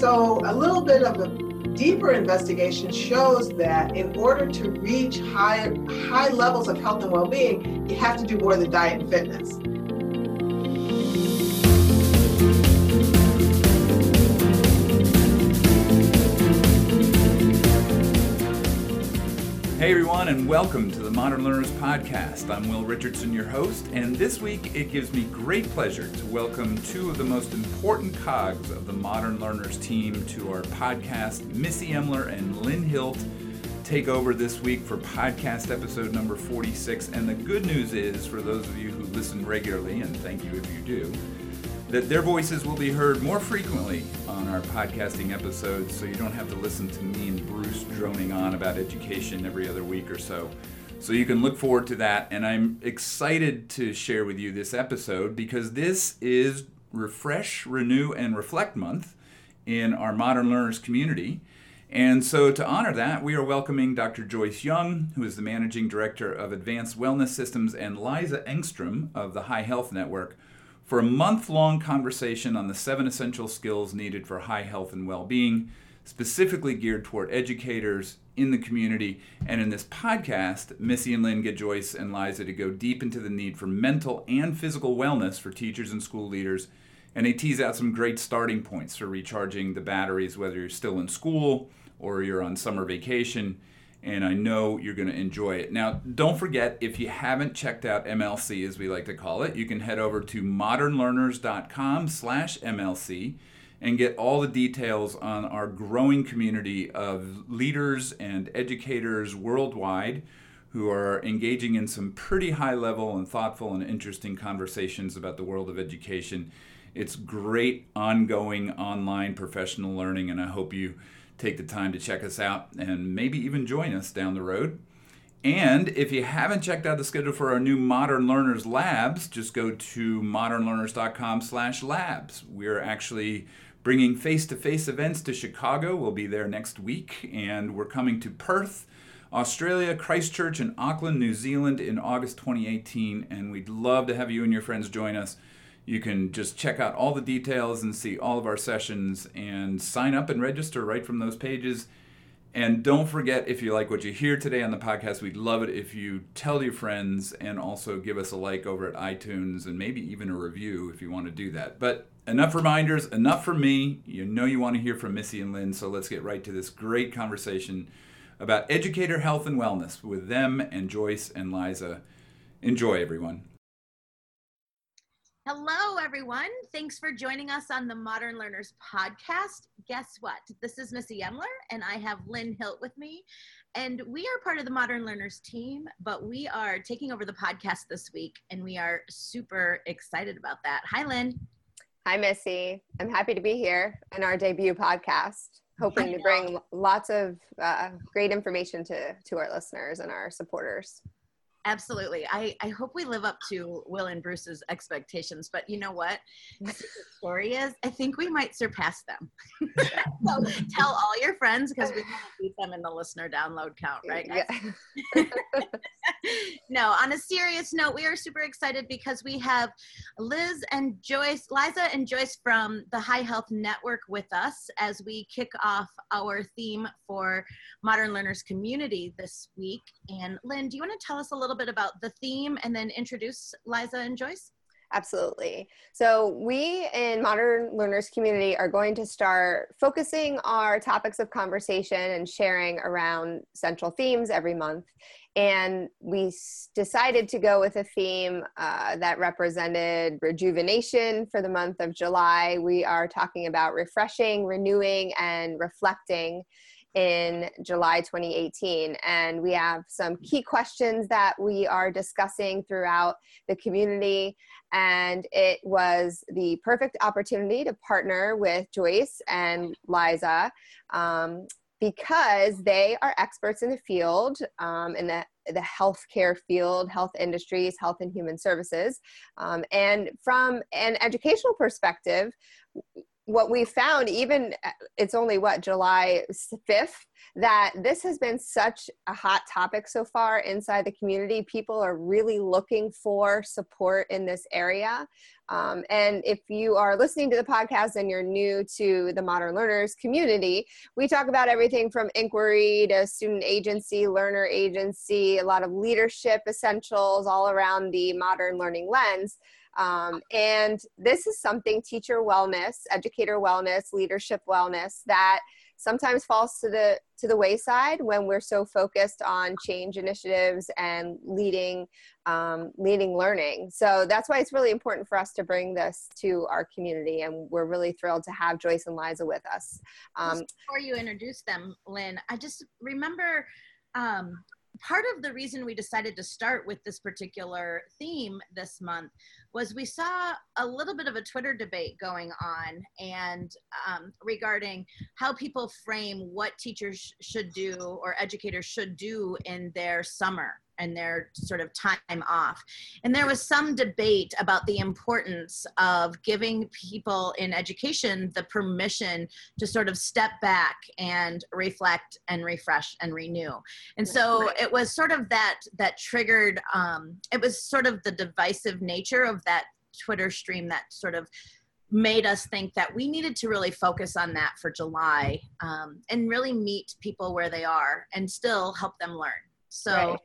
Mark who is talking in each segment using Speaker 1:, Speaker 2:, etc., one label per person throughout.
Speaker 1: So a little bit of a deeper investigation shows that in order to reach high, high levels of health and well-being, you have to do more than diet and fitness.
Speaker 2: Hey everyone, and welcome to the Modern Learners Podcast. I'm Will Richardson, your host, and this week it gives me great pleasure to welcome two of the most important cogs of the Modern Learners team to our podcast. Missy Emler and Lyn Hilt take over this week for podcast episode number 46. And the good news is, for those of you who listen regularly, and thank you if you do, that their voices will be heard more frequently on our podcasting episodes so you don't have to listen to me and Bruce droning on about education every other week or so. So you can look forward to that. And I'm excited to share with you this episode because this is Refresh, Renew, and Reflect Month in our Modern Learners community. And so, to honor that, we are welcoming Dr. Joyce Young, who is the Managing Director of Advanced Wellness Systems, and Liza Engstrom of the High Health Network for a month long conversation on the seven essential skills needed for high health and well being, specifically geared toward educators in the community. And in this podcast, Missy and Lynn get Joyce and Liza to go deep into the need for mental and physical wellness for teachers and school leaders. And they tease out some great starting points for recharging the batteries, whether you're still in school or you're on summer vacation and I know you're going to enjoy it. Now, don't forget, if you haven't checked out MLC, as we like to call it, you can head over to modernlearners.com slash MLC and get all the details on our growing community of leaders and educators worldwide who are engaging in some pretty high level and thoughtful and interesting conversations about the world of education. It's great ongoing online professional learning, and I hope you take the time to check us out and maybe even join us down the road. And if you haven't checked out the schedule for our new Modern Learners Labs, just go to modernlearners.com/labs. We're actually bringing face-to-face events to Chicago. We'll be there next week, and we're coming to Perth, Australia, Christchurch, and Auckland, New Zealand in August 2018. And we'd love to have you and your friends join us. You can just check out all the details and see all of our sessions and sign up and register right from those pages. And don't forget, if you like what you hear today on the podcast, we'd love it if you tell your friends and also give us a like over at iTunes and maybe even a review if you want to do that. But enough reminders, enough for me. You know you want to hear from Missy and Lyn, so let's get right to this great conversation about educator health and wellness with them and Joyce and Liza. Enjoy, everyone.
Speaker 3: Hello, everyone. Thanks for joining us on the Modern Learners podcast. Guess what? This is Missy Emler, and I have Lyn Hilt with me. And we are part of the Modern Learners team, but we are taking over the podcast this week, and we are super excited about that. Hi, Lyn.
Speaker 4: Hi, Missy. I'm happy to be here in our debut podcast, hoping to bring lots of uh, great information to, to our listeners and our supporters.
Speaker 3: Absolutely. I, I hope we live up to Will and Bruce's expectations, but you know what? The story is, I think we might surpass them. so tell all your friends because we want to beat them in the listener download count, right? Yeah. no, on a serious note, we are super excited because we have Liz and Joyce, Liza and Joyce from the High Health Network with us as we kick off our theme for Modern Learners Community this week. And Lyn, do you want to tell us a little little bit about the theme and then introduce Liza and Joyce?
Speaker 4: Absolutely. So, we in Modern Learners Community are going to start focusing our topics of conversation and sharing around central themes every month. And we decided to go with a theme uh, that represented rejuvenation for the month of July. We are talking about refreshing, renewing, and reflecting in July 2018. And we have some key questions that we are discussing throughout the community. And it was the perfect opportunity to partner with Joyce and Liza um, because they are experts in the field, um, in the the healthcare field, health industries, health and human services. Um, and from an educational perspective, what we found, even uh, it's only what July 5th, that this has been such a hot topic so far inside the community. People are really looking for support in this area. Um, and if you are listening to the podcast and you're new to the Modern Learners community, we talk about everything from inquiry to student agency, learner agency, a lot of leadership essentials all around the modern learning lens. Um, and this is something teacher wellness, educator wellness, leadership wellness that sometimes falls to the to the wayside when we're so focused on change initiatives and leading um, leading learning. So that's why it's really important for us to bring this to our community and we're really thrilled to have joyce and liza with us.
Speaker 3: Um, before you introduce them lyn i just remember um, part of the reason we decided to start with this particular theme this month was we saw a little bit of a Twitter debate going on and um, regarding how people frame what teachers should do or educators should do in their summer and their sort of time off. And there was some debate about the importance of giving people in education the permission to sort of step back and reflect and refresh and renew. And so it was sort of that that triggered um, it was sort of the divisive nature of that Twitter stream that sort of made us think that we needed to really focus on that for July um, and really meet people where they are and still help them learn. So right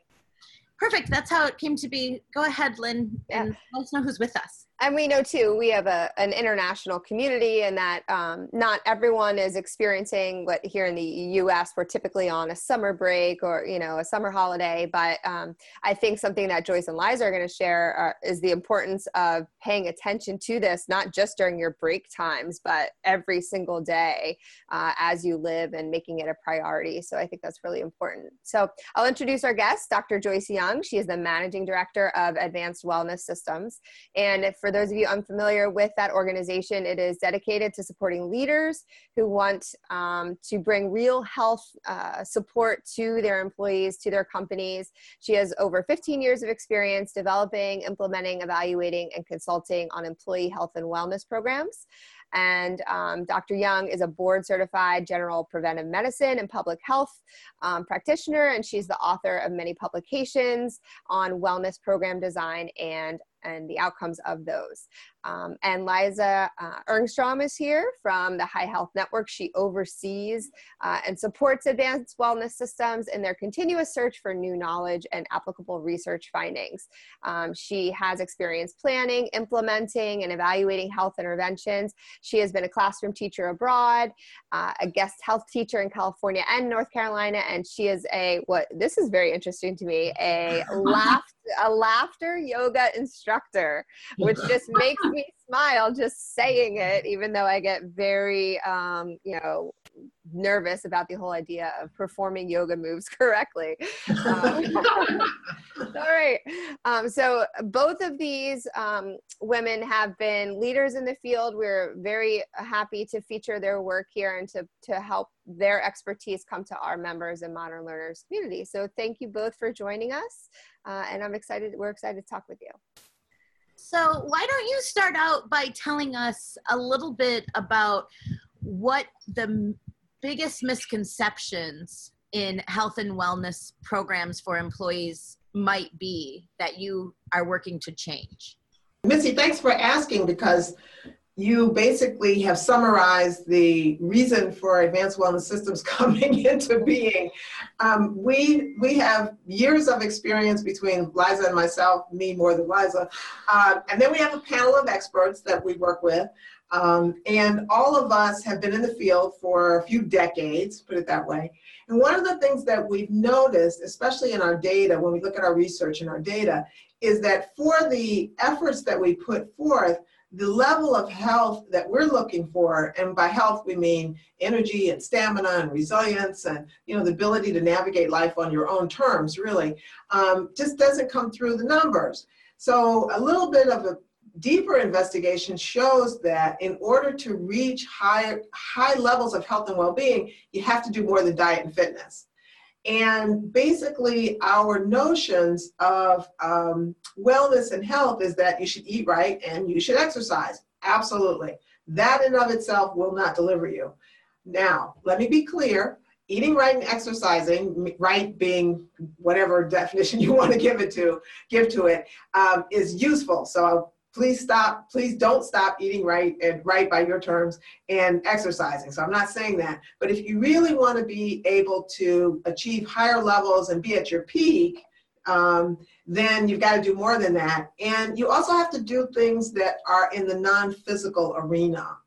Speaker 3: perfect. That's how it came to be. Go ahead, Lyn, and let us know who's with us
Speaker 4: and we know too we have a, an international community and that um, not everyone is experiencing what here in the us we're typically on a summer break or you know a summer holiday. But um, i think something that joyce and liza are going to share are, is the importance of paying attention to this not just during your break times but every single day uh, as you live and making it a priority. So i think that's really important. So i'll introduce our guest dr joyce young. She is the managing director of advanced wellness systems. And for those of you unfamiliar with that organization, it is dedicated to supporting leaders who want um, to bring real health uh, support to their employees, to their companies. She has over 15 years of experience developing, implementing, evaluating, and consulting on employee health and wellness programs. And um, Dr. Young is a board certified general preventive medicine and public health um, practitioner, and she's the author of many publications on wellness program design and and the outcomes of those. Um, and Liza uh, Engstrom is here from the High Health Network. She oversees uh, and supports advanced wellness systems in their continuous search for new knowledge and applicable research findings. Um, she has experience planning, implementing, and evaluating health interventions. She has been a classroom teacher abroad, uh, a guest health teacher in California and North Carolina, and she is a what this is very interesting to me a laugh a laughter yoga instructor, which just makes me smile just saying it, even though I get very, um, you know, nervous about the whole idea of performing yoga moves correctly. Um, all right. Um, so both of these um, women have been leaders in the field. We're very happy to feature their work here and to, to help their expertise come to our members and modern learners community. So thank you both for joining us. Uh, and I'm excited, we're excited to talk with you.
Speaker 3: So, why don't you start out by telling us a little bit about what the biggest misconceptions in health and wellness programs for employees might be that you are working to change?
Speaker 1: Missy, thanks for asking because you basically have summarized the reason for advanced wellness systems coming into being. Um, we we have years of experience between Liza and myself, me more than Liza, uh, and then we have a panel of experts that we work with. Um, and all of us have been in the field for a few decades, put it that way. And one of the things that we've noticed, especially in our data, when we look at our research and our data, is that for the efforts that we put forth, the level of health that we're looking for, and by health we mean energy and stamina and resilience and you know the ability to navigate life on your own terms, really, um, just doesn't come through the numbers. So a little bit of a deeper investigation shows that in order to reach high high levels of health and well-being, you have to do more than diet and fitness. And basically, our notions of um, wellness and health is that you should eat right and you should exercise. Absolutely. That in of itself will not deliver you. Now, let me be clear eating right and exercising, right being whatever definition you want to give it to, give to it, um, is useful. So please stop, please don't stop eating right and right by your terms and exercising. So I'm not saying that, but if you really want to be able to achieve higher levels and be at your peak, um, then you've got to do more than that. And you also have to do things that are in the non-physical arena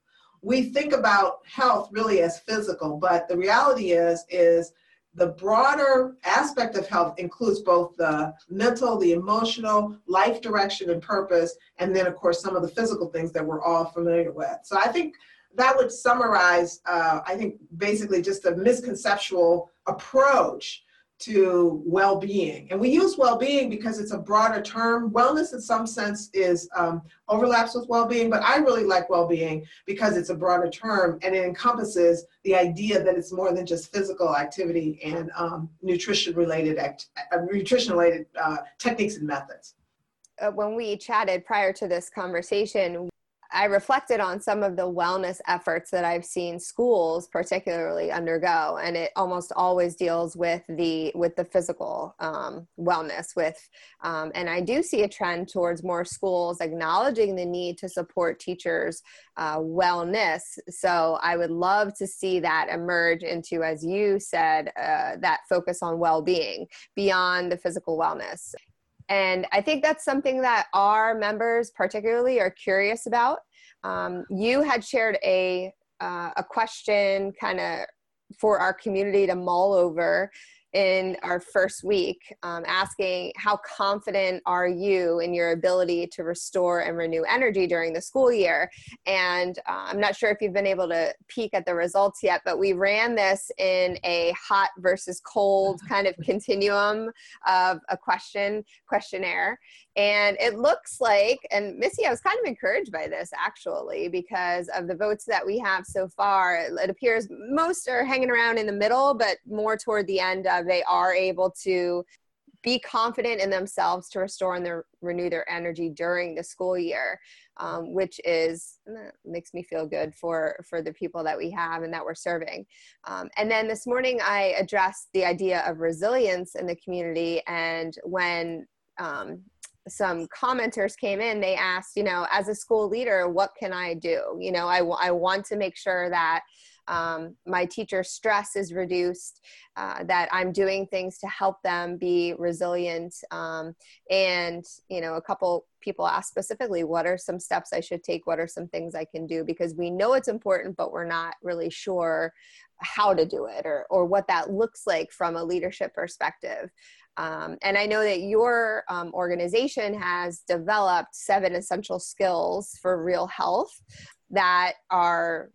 Speaker 1: we think about health really as physical, but the reality is, is the broader aspect of health includes both the mental, the emotional, life direction and purpose, and then of course some of the physical things that we're all familiar with. So I think that would summarize, uh, I think basically just a misconceptual approach to well-being. And we use well-being because it's a broader term. Wellness in some sense is um, overlaps with well-being but i really like well-being because it's a broader term and it encompasses the idea that it's more than just physical activity and um, nutrition related act- uh, nutrition related uh, techniques and methods.
Speaker 4: Uh, when we chatted prior to this conversation I reflected on some of the wellness efforts that I've seen schools particularly undergo, and it almost always deals with the with the physical um, wellness. With um, and I do see a trend towards more schools acknowledging the need to support teachers' uh, wellness. So I would love to see that emerge into, as you said, uh, that focus on well-being beyond the physical wellness. And I think that's something that our members particularly are curious about. Um, you had shared a uh, a question kind of for our community to mull over in our first week um, asking how confident are you in your ability to restore and renew energy during the school year and uh, i'm not sure if you've been able to peek at the results yet but we ran this in a hot versus cold kind of continuum of a question questionnaire and it looks like, and Missy, I was kind of encouraged by this actually because of the votes that we have so far. It appears most are hanging around in the middle, but more toward the end, they are able to be confident in themselves to restore and their, renew their energy during the school year, um, which is eh, makes me feel good for for the people that we have and that we're serving. Um, and then this morning, I addressed the idea of resilience in the community, and when um, some commenters came in they asked you know as a school leader what can i do you know I, w- I want to make sure that um, my teacher stress is reduced uh, that i'm doing things to help them be resilient um, and you know a couple people asked specifically what are some steps i should take? What are some things i can do? Because we know it's important but we're not really sure how to do it or, or what that looks like from a leadership perspective. Um, and I know that your um, organization has developed seven essential skills for real health that are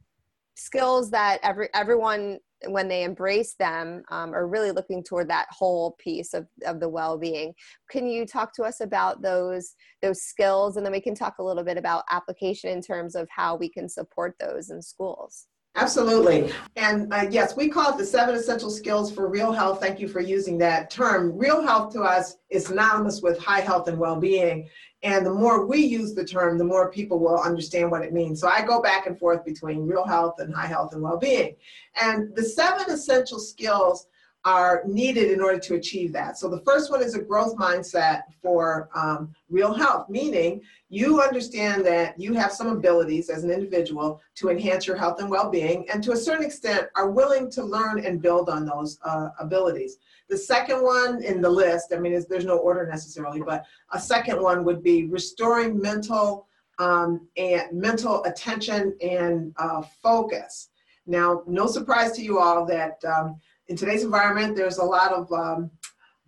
Speaker 4: skills that every everyone when they embrace them um, are really looking toward that whole piece of, of the well-being. Can you talk to us about those those skills? And then we can talk a little bit about application in terms of how we can support those in schools
Speaker 1: Absolutely. And uh, yes, we call it the seven essential skills for real health. Thank you for using that term. Real health to us is synonymous with high health and well being. And the more we use the term, the more people will understand what it means. So I go back and forth between real health and high health and well being. And the seven essential skills are needed in order to achieve that. So the first one is a growth mindset for um, real health, meaning you understand that you have some abilities as an individual to enhance your health and well-being, and to a certain extent are willing to learn and build on those uh, abilities. The second one in the list, I mean, there's no order necessarily, but a second one would be restoring mental um, and mental attention and uh, focus. Now, no surprise to you all that um, in today's environment, there's a lot of um,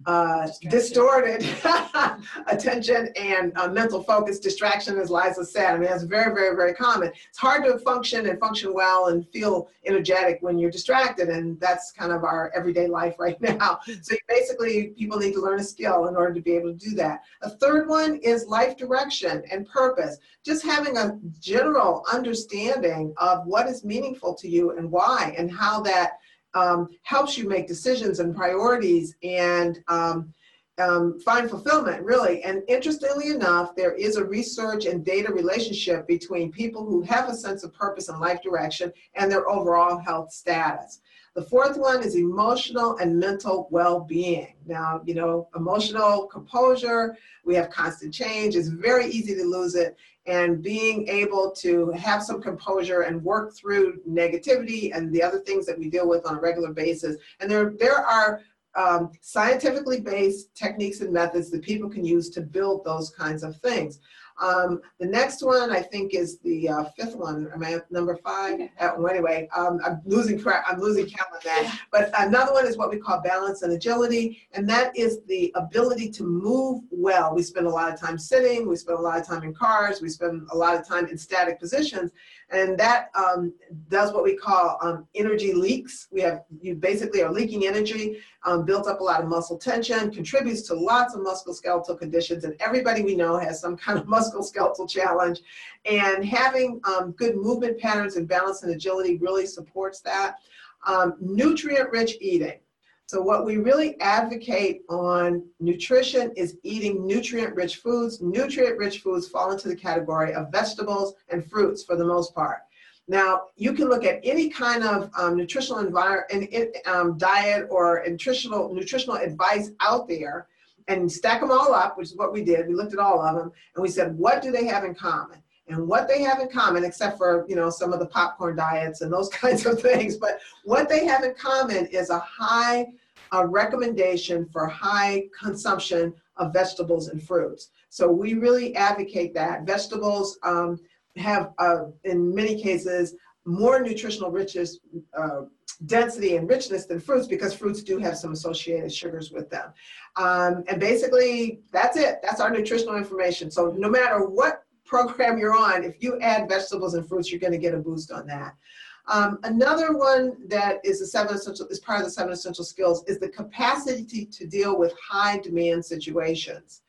Speaker 1: uh, distorted attention and uh, mental focus distraction, as Liza said. I mean, that's very, very, very common. It's hard to function and function well and feel energetic when you're distracted, and that's kind of our everyday life right now. So basically, people need to learn a skill in order to be able to do that. A third one is life direction and purpose. Just having a general understanding of what is meaningful to you and why, and how that um, helps you make decisions and priorities and um, um, find fulfillment, really. And interestingly enough, there is a research and data relationship between people who have a sense of purpose and life direction and their overall health status. The fourth one is emotional and mental well being. Now, you know, emotional composure, we have constant change, it's very easy to lose it. And being able to have some composure and work through negativity and the other things that we deal with on a regular basis. And there, there are um, scientifically based techniques and methods that people can use to build those kinds of things. Um, the next one I think is the uh, fifth one. Am I at number five? Uh, well, anyway, um, I'm losing track. I'm losing count on that. But another one is what we call balance and agility, and that is the ability to move well. We spend a lot of time sitting. We spend a lot of time in cars. We spend a lot of time in static positions, and that um, does what we call um, energy leaks. We have you basically are leaking energy, um, built up a lot of muscle tension, contributes to lots of musculoskeletal conditions, and everybody we know has some kind of musculoskeletal challenge. And having um, good movement patterns and balance and agility really supports that. Um, nutrient-rich eating. So what we really advocate on nutrition is eating nutrient-rich foods. Nutrient-rich foods fall into the category of vegetables and fruits for the most part. Now, you can look at any kind of um, nutritional environment, um, diet or nutritional nutritional advice out there, and stack them all up, which is what we did. We looked at all of them, and we said, what do they have in common? And what they have in common, except for you know some of the popcorn diets and those kinds of things, but what they have in common is a high a recommendation for high consumption of vegetables and fruits. So we really advocate that. Vegetables um, have, uh, in many cases, more nutritional richness, uh, density and richness than fruits because fruits do have some associated sugars with them. Um, and basically, that's it. That's our nutritional information. So no matter what program you're on, if you add vegetables and fruits, you're going to get a boost on that. Um, another one that is a seven essential is part of the seven essential skills is the capacity to deal with high demand situations.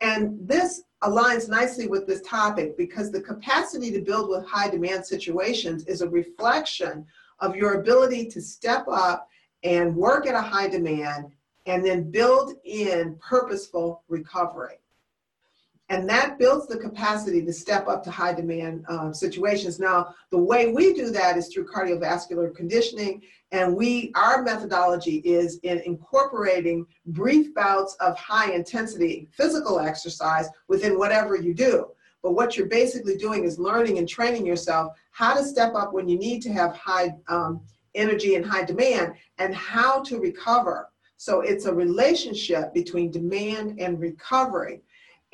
Speaker 1: And this aligns nicely with this topic because the capacity to build with high demand situations is a reflection of your ability to step up and work at a high demand and then build in purposeful recovery. And that builds the capacity to step up to high demand um, situations. Now, the way we do that is through cardiovascular conditioning. And we, our methodology is in incorporating brief bouts of high intensity physical exercise within whatever you do. But what you're basically doing is learning and training yourself how to step up when you need to have high um, energy and high demand and how to recover. So it's a relationship between demand and recovery.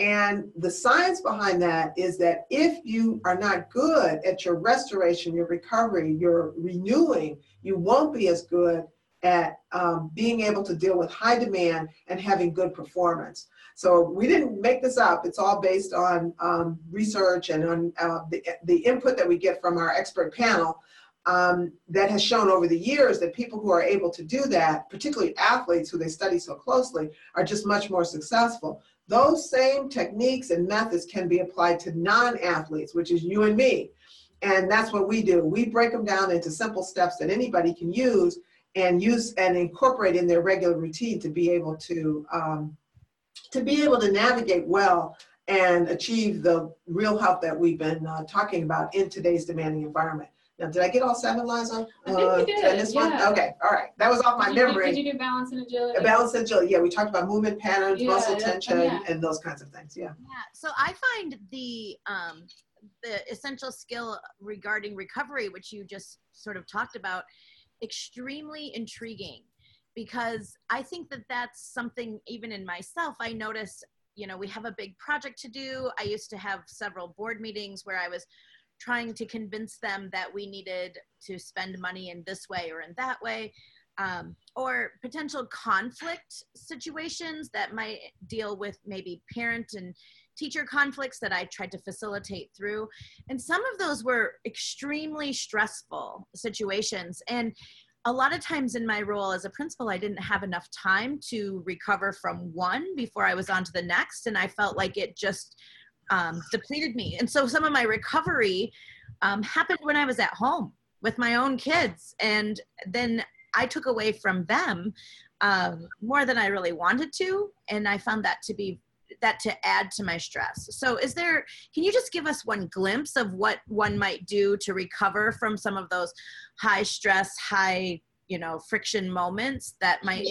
Speaker 1: And the science behind that is that if you are not good at your restoration, your recovery, your renewing, you won't be as good at um, being able to deal with high demand and having good performance. So we didn't make this up. It's all based on um, research and on uh, the, the input that we get from our expert panel um, that has shown over the years that people who are able to do that, particularly athletes who they study so closely, are just much more successful. Those same techniques and methods can be applied to non-athletes, which is you and me. And that's what we do. We break them down into simple steps that anybody can use and use and incorporate in their regular routine to be able to um, to be able to navigate well and achieve the real health that we've been uh, talking about in today's demanding environment. Now, did I get all seven, Liza?
Speaker 5: I think you
Speaker 1: Uh,
Speaker 5: did,
Speaker 1: this one?
Speaker 5: yeah.
Speaker 1: Okay, all right. That was off my
Speaker 5: Did you-
Speaker 1: memory.
Speaker 5: Did you do balance and agility?
Speaker 1: A balance and agility. Yeah, we talked about movement patterns,
Speaker 5: Yeah,
Speaker 1: muscle
Speaker 5: yeah,
Speaker 1: tension,
Speaker 5: yeah.
Speaker 1: and those kinds of things. Yeah.
Speaker 3: Yeah. So I find the um, the essential skill regarding recovery, which you just sort of talked about, extremely intriguing because I think that that's something even in myself. I notice, you know, we have a big project to do. I used to have several board meetings where I was trying to convince them that we needed to spend money in this way or in that way. Um, or potential conflict situations that might deal with maybe parent and teacher conflicts that I tried to facilitate through. And some of those were extremely stressful situations. And a lot of times in my role as a principal, I didn't have enough time to recover from one before I was on to the next. And I felt like it just um, depleted me. And so some of my recovery um, happened when I was at home with my own kids. And then I took away from them um, more than I really wanted to, and I found that to be that to add to my stress. So is there can you just give us one glimpse of what one might do to recover from some of those high stress, high, you know, friction moments that might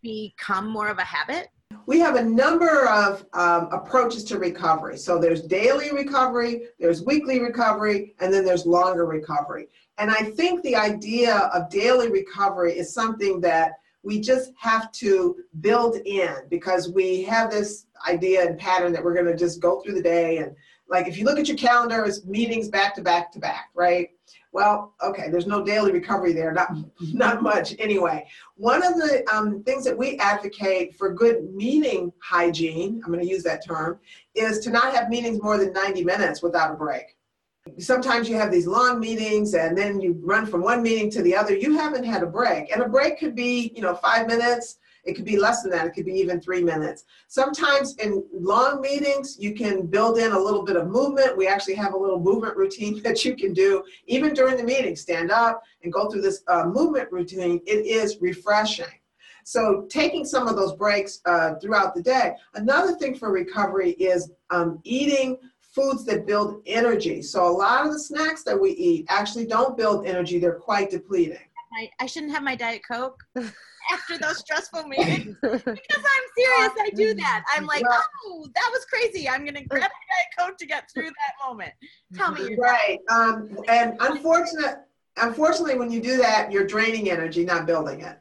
Speaker 3: become more of a habit?
Speaker 1: We have a number of um, approaches to recovery. So there's daily recovery, there's weekly recovery, and then there's longer recovery. And I think the idea of daily recovery is something that we just have to build in because we have this idea and pattern that we're going to just go through the day and like if you look at your calendar it's meetings back to back to back right well okay there's no daily recovery there not not much. Anyway one of the um, things that we advocate for good meeting hygiene i'm going to use that term is to not have meetings more than 90 minutes without a break. Sometimes you have these long meetings and then you run from one meeting to the other. You haven't had a break and a break could be you know five minutes it could be less than that it could be even three minutes. Sometimes in long meetings you can build in a little bit of movement. We actually have a little movement routine that you can do. Even during the meeting stand up and go through this uh, movement routine. It is refreshing. So taking some of those breaks uh, throughout the day. Another thing for recovery is um, eating foods that build energy. So a lot of the snacks that we eat actually don't build energy, they're quite depleting.
Speaker 3: I, I shouldn't have my Diet Coke after those stressful meetings because I'm serious. I do that. I'm like, oh, that was crazy. I'm going to grab a Diet Coke to get through that moment. Tell me.
Speaker 1: Right. Um, and unfortunate, unfortunately, when you do that, you're draining energy, not building it.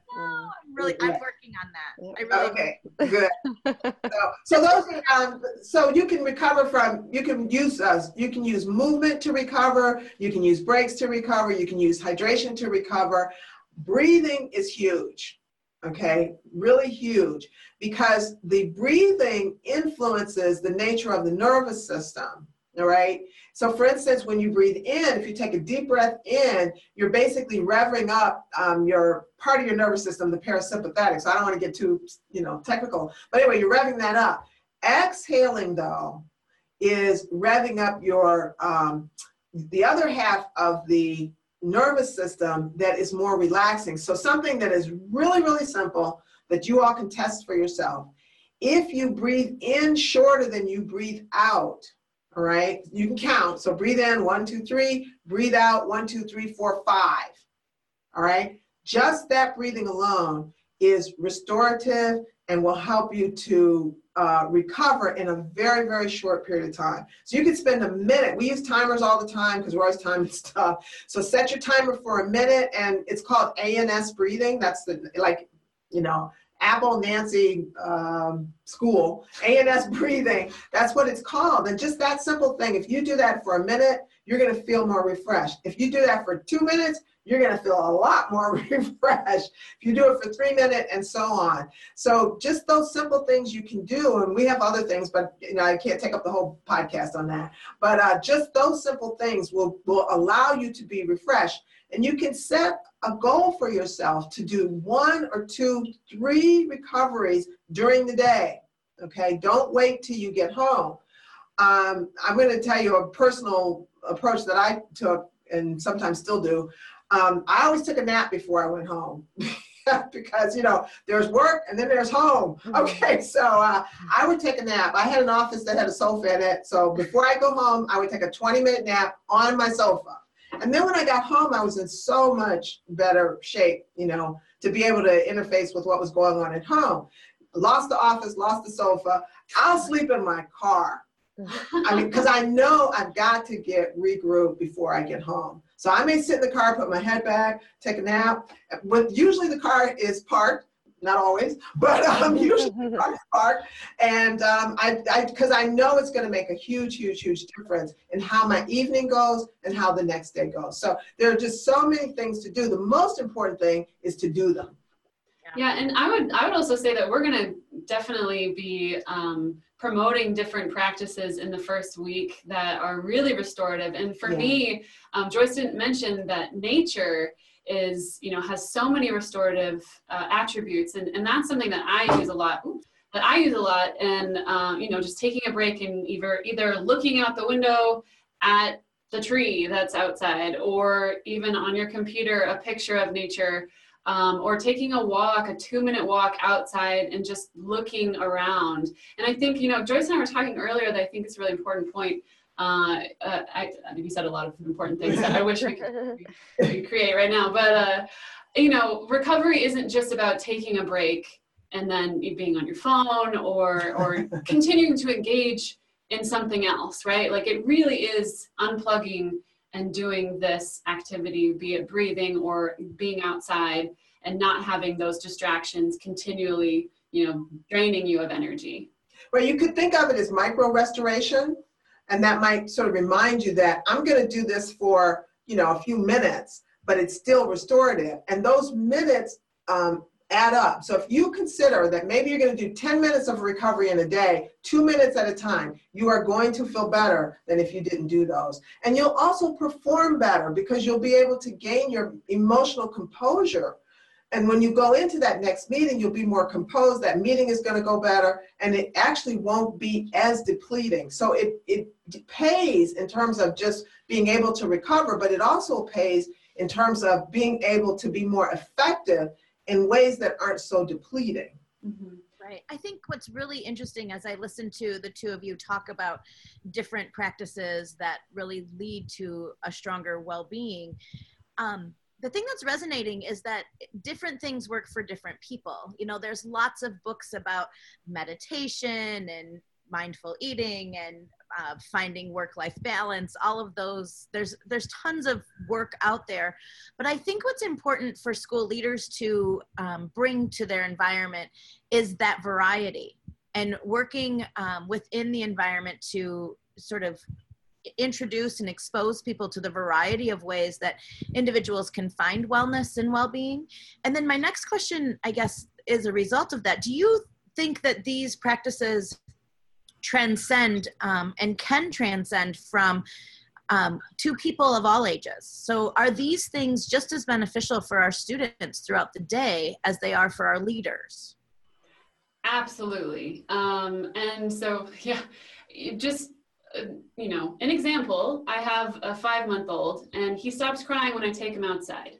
Speaker 3: I'm really, I'm working on that. I really
Speaker 1: okay, good. so, so those are, um, so you can recover from you can use us uh, you can use movement to recover you can use breaks to recover you can use hydration to recover. Breathing is huge okay? Really huge because the breathing influences the nature of the nervous system all right so, for instance, when you breathe in, if you take a deep breath in, you're basically revving up um, your part of your nervous system, the parasympathetic. So, I don't want to get too, you know, technical, but anyway, you're revving that up. Exhaling, though, is revving up your um, the other half of the nervous system that is more relaxing. So, something that is really, really simple that you all can test for yourself. If you breathe in shorter than you breathe out, all right, you can count. So breathe in one, two, three, breathe out one, two, three, four, five. All right, just that breathing alone is restorative and will help you to uh, recover in a very, very short period of time. So you can spend a minute. We use timers all the time because we're always timing stuff. So set your timer for a minute and it's called ANS breathing. That's the, like, you know, Apple Nancy um, school, ANS breathing. That's what it's called. And just that simple thing, if you do that for a minute, you're going to feel more refreshed. If you do that for two minutes, you're going to feel a lot more refreshed. If you do it for three minutes and so on. So just those simple things you can do, and we have other things, but you know I can't take up the whole podcast on that. But uh, just those simple things will will allow you to be refreshed, and you can set a goal for yourself to do one or two, three recoveries during the day. Okay, don't wait till you get home. Um, I'm going to tell you a personal approach that I took and sometimes still do. Um, I always took a nap before I went home. because you know there's work and then there's home mm-hmm. okay so uh, i would take a nap i had an office that had a sofa in it so before i go home i would take a 20 minute nap on my sofa and then when I got home, I was in so much better shape, you know, to be able to interface with what was going on at home. Lost the office, lost the sofa. I'll sleep in my car. I mean, because I know I've got to get regrouped before I get home. So I may sit in the car, put my head back, take a nap. But usually the car is parked not always, but um, usually park. And um, I, because I, I, know it's going to make a huge, huge, huge difference in how my evening goes and how the next day goes. So there are just so many things to do. The most important thing is to do them.
Speaker 5: Yeah, and I would I would also say that we're going to definitely be um, promoting different practices in the first week that are really restorative. And for yeah. me, um, Joyce didn't mention that nature is you know has so many restorative uh, attributes and, and that's something that i use a lot that i use a lot and um, you know just taking a break and either either looking out the window at the tree that's outside or even on your computer a picture of nature um, or taking a walk, a two minute walk outside and just looking around. And I think, you know, Joyce and I were talking earlier that I think it's a really important point. Uh, uh, I, I you said a lot of important things that I wish we could create right now, but, uh, you know, recovery isn't just about taking a break and then being on your phone or, or continuing to engage in something else, right? Like it really is unplugging and doing this activity, be it breathing or being outside and not having those distractions continually, you know, draining you of energy.
Speaker 1: Well, you could think of it as micro restoration, and that might sort of remind you that I'm going to do this for, you know, a few minutes, but it's still restorative. And those minutes um, add up. So if you consider that maybe you're going to do 10 minutes of recovery in a day, two minutes at a time, you are going to feel better than if you didn't do those. And you'll also perform better because you'll be able to gain your emotional composure. And when you go into that next meeting, you'll be more composed. That meeting is going to go better, and it actually won't be as depleting. So it, it pays in terms of just being able to recover, but it also pays in terms of being able to be more effective in ways that aren't so depleting.
Speaker 3: Mm-hmm. Right. I think what's really interesting as I listen to the two of you talk about different practices that really lead to a stronger well being. Um, the thing that's resonating is that different things work for different people. You know, there's lots of books about meditation and mindful eating and uh, finding work-life balance all of those there's there's tons of work out there but i think what's important for school leaders to um, bring to their environment is that variety and working um, within the environment to sort of introduce and expose people to the variety of ways that individuals can find wellness and well-being and then my next question i guess is a result of that do you think that these practices transcend um, and can transcend from um, to people of all ages. So, are these things just as beneficial for our students throughout the day as they are for our leaders?
Speaker 5: Absolutely. Um, and so, yeah, just you know, an example I have a five month old, and he stops crying when I take him outside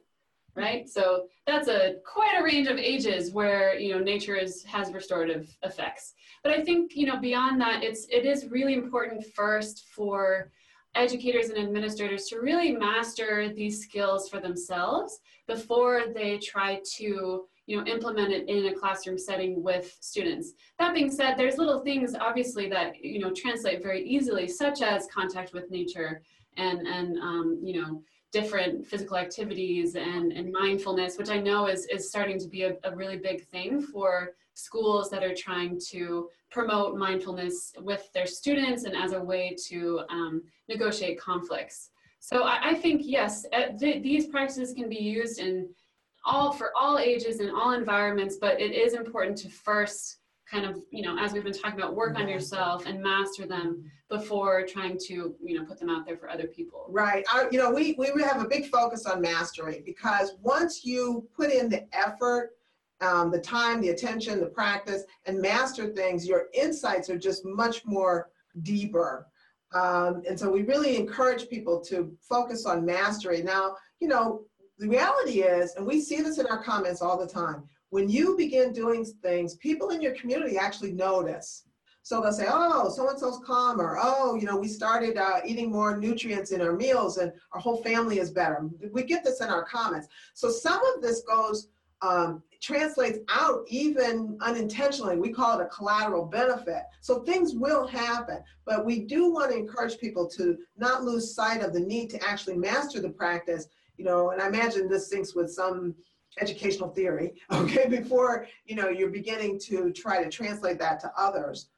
Speaker 5: right? Mm-hmm. So that's a quite a range of ages where you know nature is has restorative effects. But I think you know beyond that, it's it is really important first for educators and administrators to really master these skills for themselves before they try to you know implement it in a classroom setting with students that being said there's little things obviously that you know translate very easily such as contact with nature and and um, you know different physical activities and, and mindfulness, which I know is, is starting to be a, a really big thing for schools that are trying to promote mindfulness with their students and as a way to um, negotiate conflicts. So I, I think, yes, uh, th these practices can be used in all for all ages and all environments, but it is important to first kind of, you know, as we've been talking about, work on yourself and master them before trying to, you know, put them out there for other people.
Speaker 1: Right. I, you know, we, we have a big focus on mastery because once you put in the effort, um, the time, the attention, the practice, and master things, your insights are just much more deeper. Um, and so we really encourage people to focus on mastery. Now, you know, the reality is, and we see this in our comments all the time, when you begin doing things, people in your community actually notice. So they'll say, oh, so and so's calmer. Oh, you know, we started uh, eating more nutrients in our meals and our whole family is better. We get this in our comments. So some of this goes, um, translates out even unintentionally. We call it a collateral benefit. So things will happen, but we do want to encourage people to not lose sight of the need to actually master the practice. You know, and I imagine this syncs with some educational theory, okay, before you know you're beginning to try to translate that to others.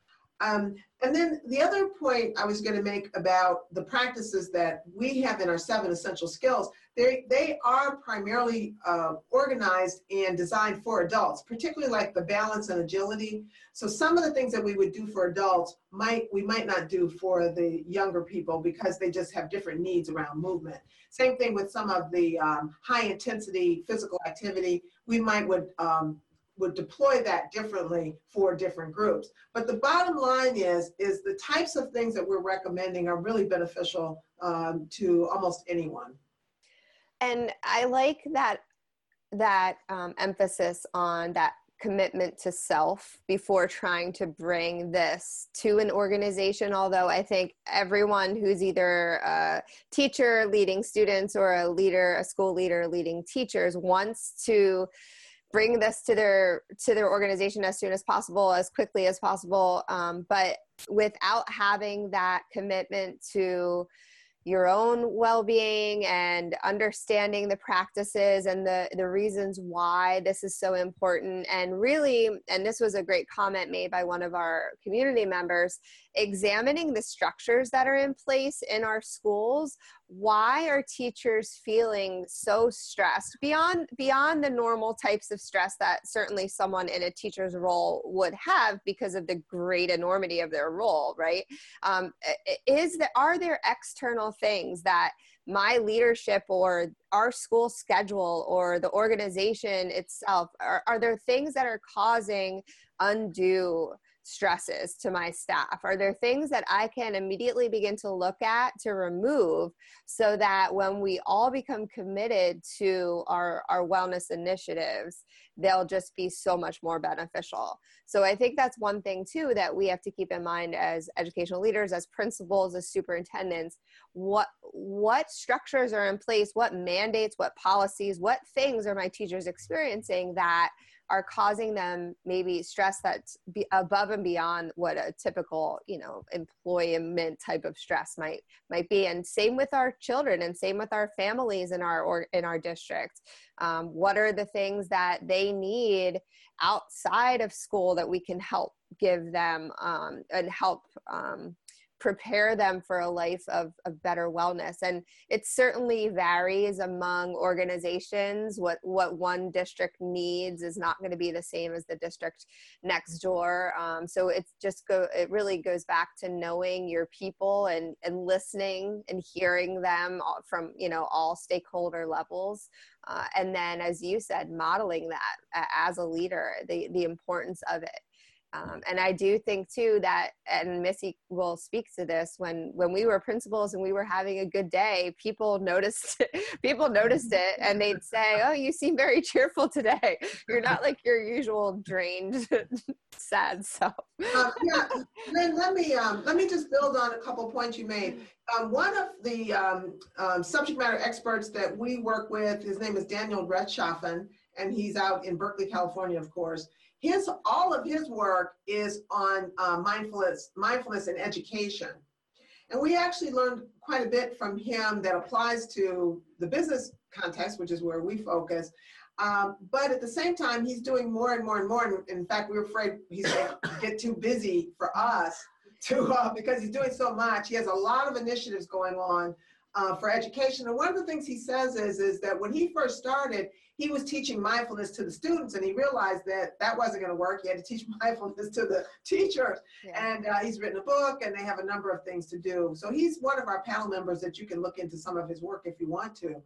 Speaker 1: Um, and then the other point I was going to make about the practices that we have in our seven essential skills, they, they are primarily uh, organized and designed for adults, particularly like the balance and agility. So some of the things that we would do for adults might we might not do for the younger people because they just have different needs around movement. Same thing with some of the um, high intensity physical activity. We might would um, would deploy that differently for different groups. But the bottom line is, is the types of things that we're recommending are really beneficial um, to almost anyone.
Speaker 4: And I like that that um, emphasis on that commitment to self before trying to bring this to an organization. Although I think everyone who's either a teacher leading students or a leader, a school leader leading teachers, wants to bring this to their to their organization as soon as possible as quickly as possible um, but without having that commitment to your own well-being and understanding the practices and the the reasons why this is so important. And really and this was a great comment made by one of our community members examining the structures that are in place in our schools why are teachers feeling so stressed beyond beyond the normal types of stress that certainly someone in a teacher's role would have because of the great enormity of their role right? Um, is that are there external things that my leadership or our school schedule or the organization itself are, are there things that are causing undue stresses to my staff? Are there things that I can immediately begin to look at to remove so that when we all become committed to our, our wellness initiatives, they'll just be so much more beneficial? So I think that's one thing too that we have to keep in mind as educational leaders, as principals, as superintendents. What what structures are in place, what mandates, what policies, what things are my teachers experiencing that are causing them maybe stress that's above and beyond what a typical you know employment type of stress might might be. And same with our children and same with our families in our or in our district. Um, what are the things that they need outside of school that we can help give them um, and help um, prepare them for a life of, of better wellness. And it certainly varies among organizations. What what one district needs is not going to be the same as the district next door. Um, so it's just go it really goes back to knowing your people and and listening and hearing them from you know all stakeholder levels. Uh, and then as you said modeling that as a leader the the importance of it um, and I do think too that, and Missy will speak to this. When when we were principals and we were having a good day, people noticed people noticed it, and they'd say, "Oh, you seem very cheerful today. You're not like your usual drained, sad self."
Speaker 1: Um, yeah, Lyn, let me um, let me just build on a couple points you made. Um, one of the um, um, subject matter experts that we work with, his name is Daniel Rechtschaffen, and he's out in Berkeley, California, of course his all of his work is on uh, mindfulness, mindfulness and education. And we actually learned quite a bit from him that applies to the business context, which is where we focus. Um, but at the same time, he's doing more and more and more. And in fact, we're afraid he's going to get too busy for us to uh, because he's doing so much. He has a lot of initiatives going on uh, for education. And one of the things he says is, is that when he first started, he was teaching mindfulness to the students and he realized that that wasn't going to work. He had to teach mindfulness to the teachers. Yeah. And uh, he's written a book and they have a number of things to do. So he's one of our panel members that you can look into some of his work if you want to.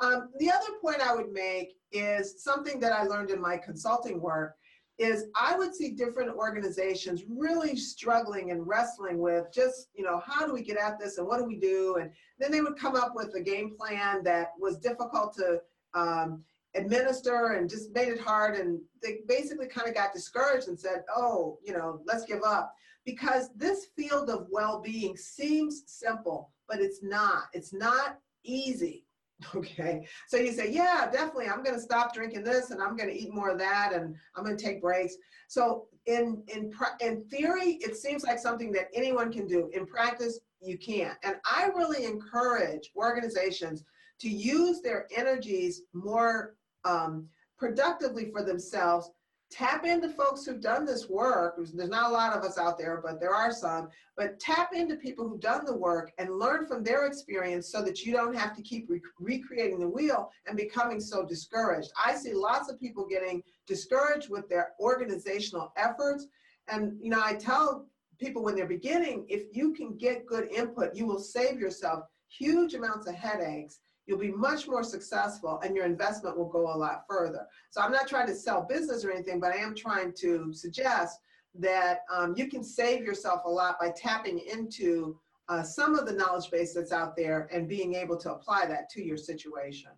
Speaker 1: Um, the other point I would make is something that I learned in my consulting work is I would see different organizations really struggling and wrestling with just, you know, how do we get at this and what do we do? And then they would come up with a game plan that was difficult to um, administer and just made it hard. And they basically kind of got discouraged and said, oh, you know, let's give up. Because this field of well being seems simple, but it's not. It's not easy. Okay. So you say, yeah, definitely. I'm going to stop drinking this and I'm going to eat more of that and I'm going to take breaks. So in in in theory, it seems like something that anyone can do. In practice, you can't. And I really encourage organizations to use their energies more um, productively for themselves tap into folks who've done this work. There's not a lot of us out there, but there are some. But tap into people who've done the work and learn from their experience so that you don't have to keep re- recreating the wheel and becoming so discouraged. I see lots of people getting discouraged with their organizational efforts. And, you know, I tell people when they're beginning, if you can get good input, you will save yourself huge amounts of headaches you'll be much more successful and your investment will go a lot further. So I'm not trying to sell business or anything, but I am trying to suggest that um, you can save yourself a lot by tapping into uh, some of the knowledge base that's out there and being able to apply that to your situation.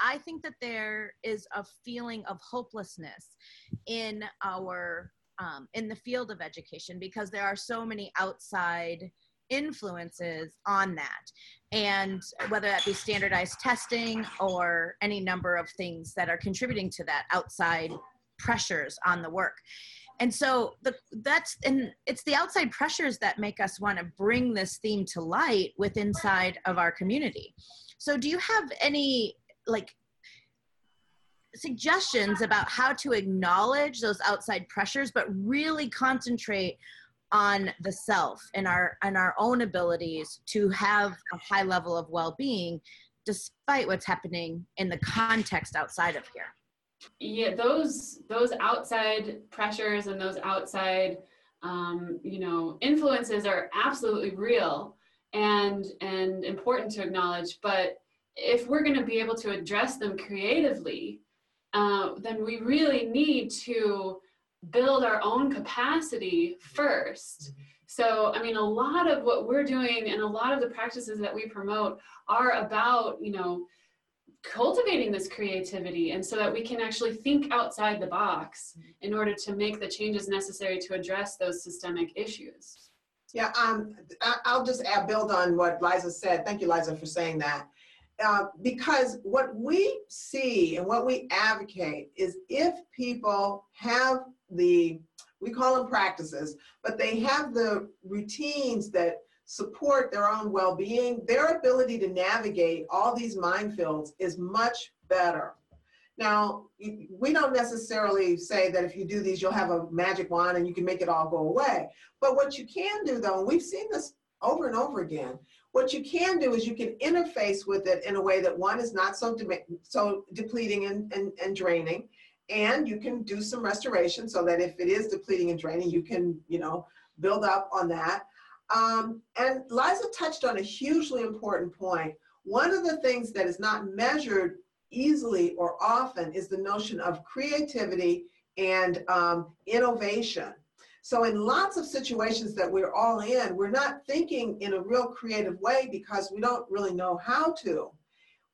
Speaker 3: I think that there is a feeling of hopelessness in our um, in the field of education because there are so many outside influences on that. And whether that be standardized testing or any number of things that are contributing to that outside pressures on the work. And so the that's and it's the outside pressures that make us want to bring this theme to light with inside of our community. So do you have any like suggestions about how to acknowledge those outside pressures but really concentrate on the self and our and our own abilities to have a high level of well-being despite what's happening in the context outside of here.
Speaker 5: Yeah those those outside pressures and those outside um, you know influences are absolutely real and and important to acknowledge but if we're going to be able to address them creatively uh, then we really need to build our own capacity first. So, I mean, a lot of what we're doing and a lot of the practices that we promote are about, you know, cultivating this creativity and so that we can actually think outside the box in order to make the changes necessary to address those systemic issues.
Speaker 1: Yeah, um, I'll just add, build on what Liza said. Thank you, Liza, for saying that. Uh, because what we see and what we advocate is if people have the, we call them practices, but they have the routines that support their own well-being, their ability to navigate all these minefields is much better. Now, we don't necessarily say that if you do these, you'll have a magic wand and you can make it all go away. But what you can do, though, and we've seen this over and over again, what you can do is you can interface with it in a way that one is not so, de so depleting and, and, and draining, and you can do some restoration so that if it is depleting and draining, you can, you know, build up on that. Um, and Liza touched on a hugely important point. One of the things that is not measured easily or often is the notion of creativity and um, innovation. So in lots of situations that we're all in, we're not thinking in a real creative way because we don't really know how to.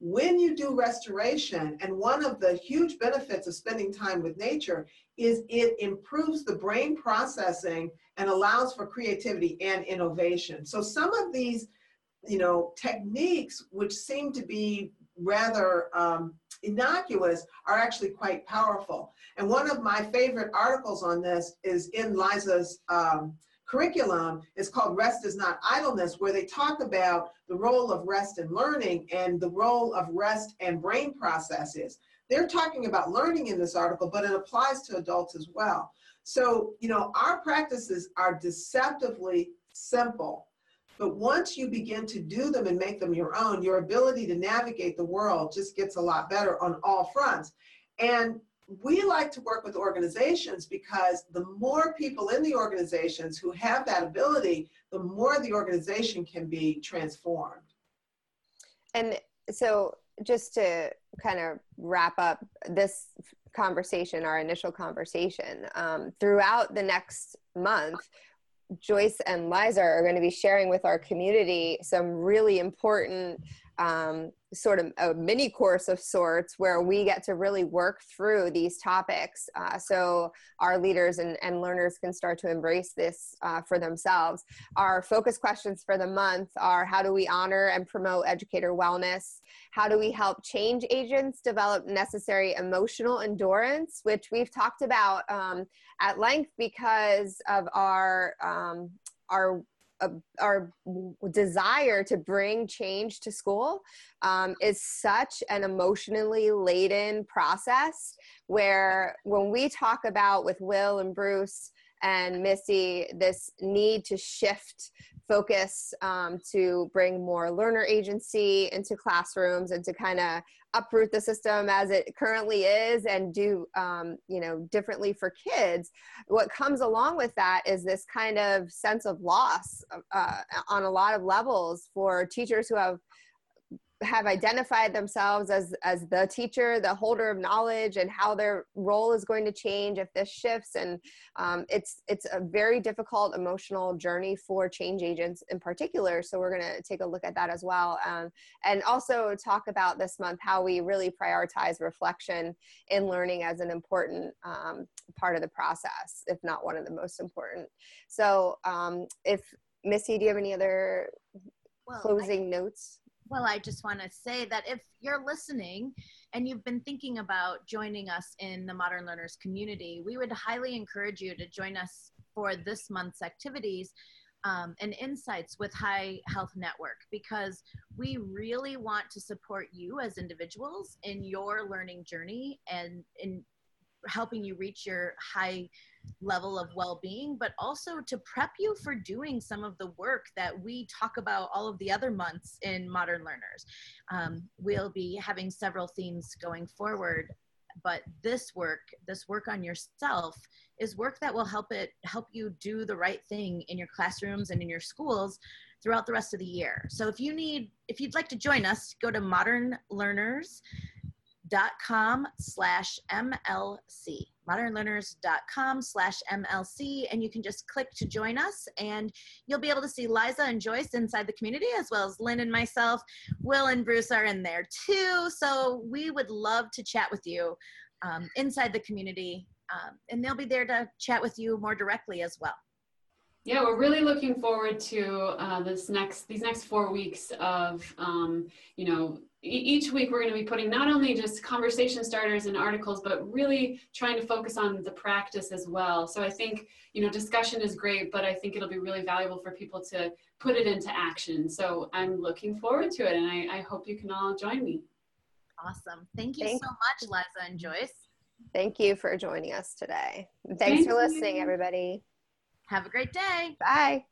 Speaker 1: When you do restoration, and one of the huge benefits of spending time with nature is it improves the brain processing and allows for creativity and innovation. So some of these, you know, techniques which seem to be rather um, innocuous are actually quite powerful. And one of my favorite articles on this is in Liza's um, curriculum. is called Rest is Not Idleness, where they talk about the role of rest in learning and the role of rest and brain processes. They're talking about learning in this article, but it applies to adults as well. So, you know, our practices are deceptively simple but once you begin to do them and make them your own, your ability to navigate the world just gets a lot better on all fronts. And we like to work with organizations because the more people in the organizations who have that ability, the more the organization can be transformed.
Speaker 4: And so, just to kind of wrap up this conversation, our initial conversation, um, throughout the next month, Joyce and Liza are going to be sharing with our community some really important um, sort of a mini course of sorts where we get to really work through these topics uh, so our leaders and, and learners can start to embrace this uh, for themselves. Our focus questions for the month are how do we honor and promote educator wellness? How do we help change agents develop necessary emotional endurance, which we've talked about um, at length because of our um, our our desire to bring change to school um, is such an emotionally laden process where when we talk about with will and bruce and missy this need to shift focus um, to bring more learner agency into classrooms and to kind of uproot the system as it currently is and do um, you know differently for kids. What comes along with that is this kind of sense of loss uh, on a lot of levels for teachers who have have identified themselves as as the teacher the holder of knowledge and how their role is going to change if this shifts. And um, it's it's a very difficult emotional journey for change agents in particular. So we're going to take a look at that as well. Um, and also talk about this month how we really prioritize reflection in learning as an important um, part of the process if not one of the most important. So um, if missy do you have any other well, closing I- notes
Speaker 3: well, I just want to say that if you're listening and you've been thinking about joining us in the Modern Learners community, we would highly encourage you to join us for this month's activities um, and insights with High Health Network because we really want to support you as individuals in your learning journey and in helping you reach your high level of well-being but also to prep you for doing some of the work that we talk about all of the other months in modern learners. Um, we'll be having several themes going forward but this work this work on yourself is work that will help it help you do the right thing in your classrooms and in your schools throughout the rest of the year. So if you need if you'd like to join us go to modern learners modernlearners.com slash MLC, modernlearners.com slash MLC, and you can just click to join us and you'll be able to see Liza and Joyce inside the community as well as Lyn and myself. Will and Bruce are in there too. So we would love to chat with you um, inside the community um, and they'll be there to chat with you more directly as well.
Speaker 5: Yeah, we're really looking forward to uh, this next these next four weeks of um, you know each week we're going to be putting not only just conversation starters and articles but really trying to focus on the practice as well. So i think you know discussion is great but i think it'll be really valuable for people to put it into action. So i'm looking forward to it and i, I hope you can all join me.
Speaker 3: Awesome. Thank you Thanks. so much liza and joyce.
Speaker 4: Thank you for joining us today. Thanks Thank for listening you. everybody.
Speaker 3: Have a great day.
Speaker 4: Bye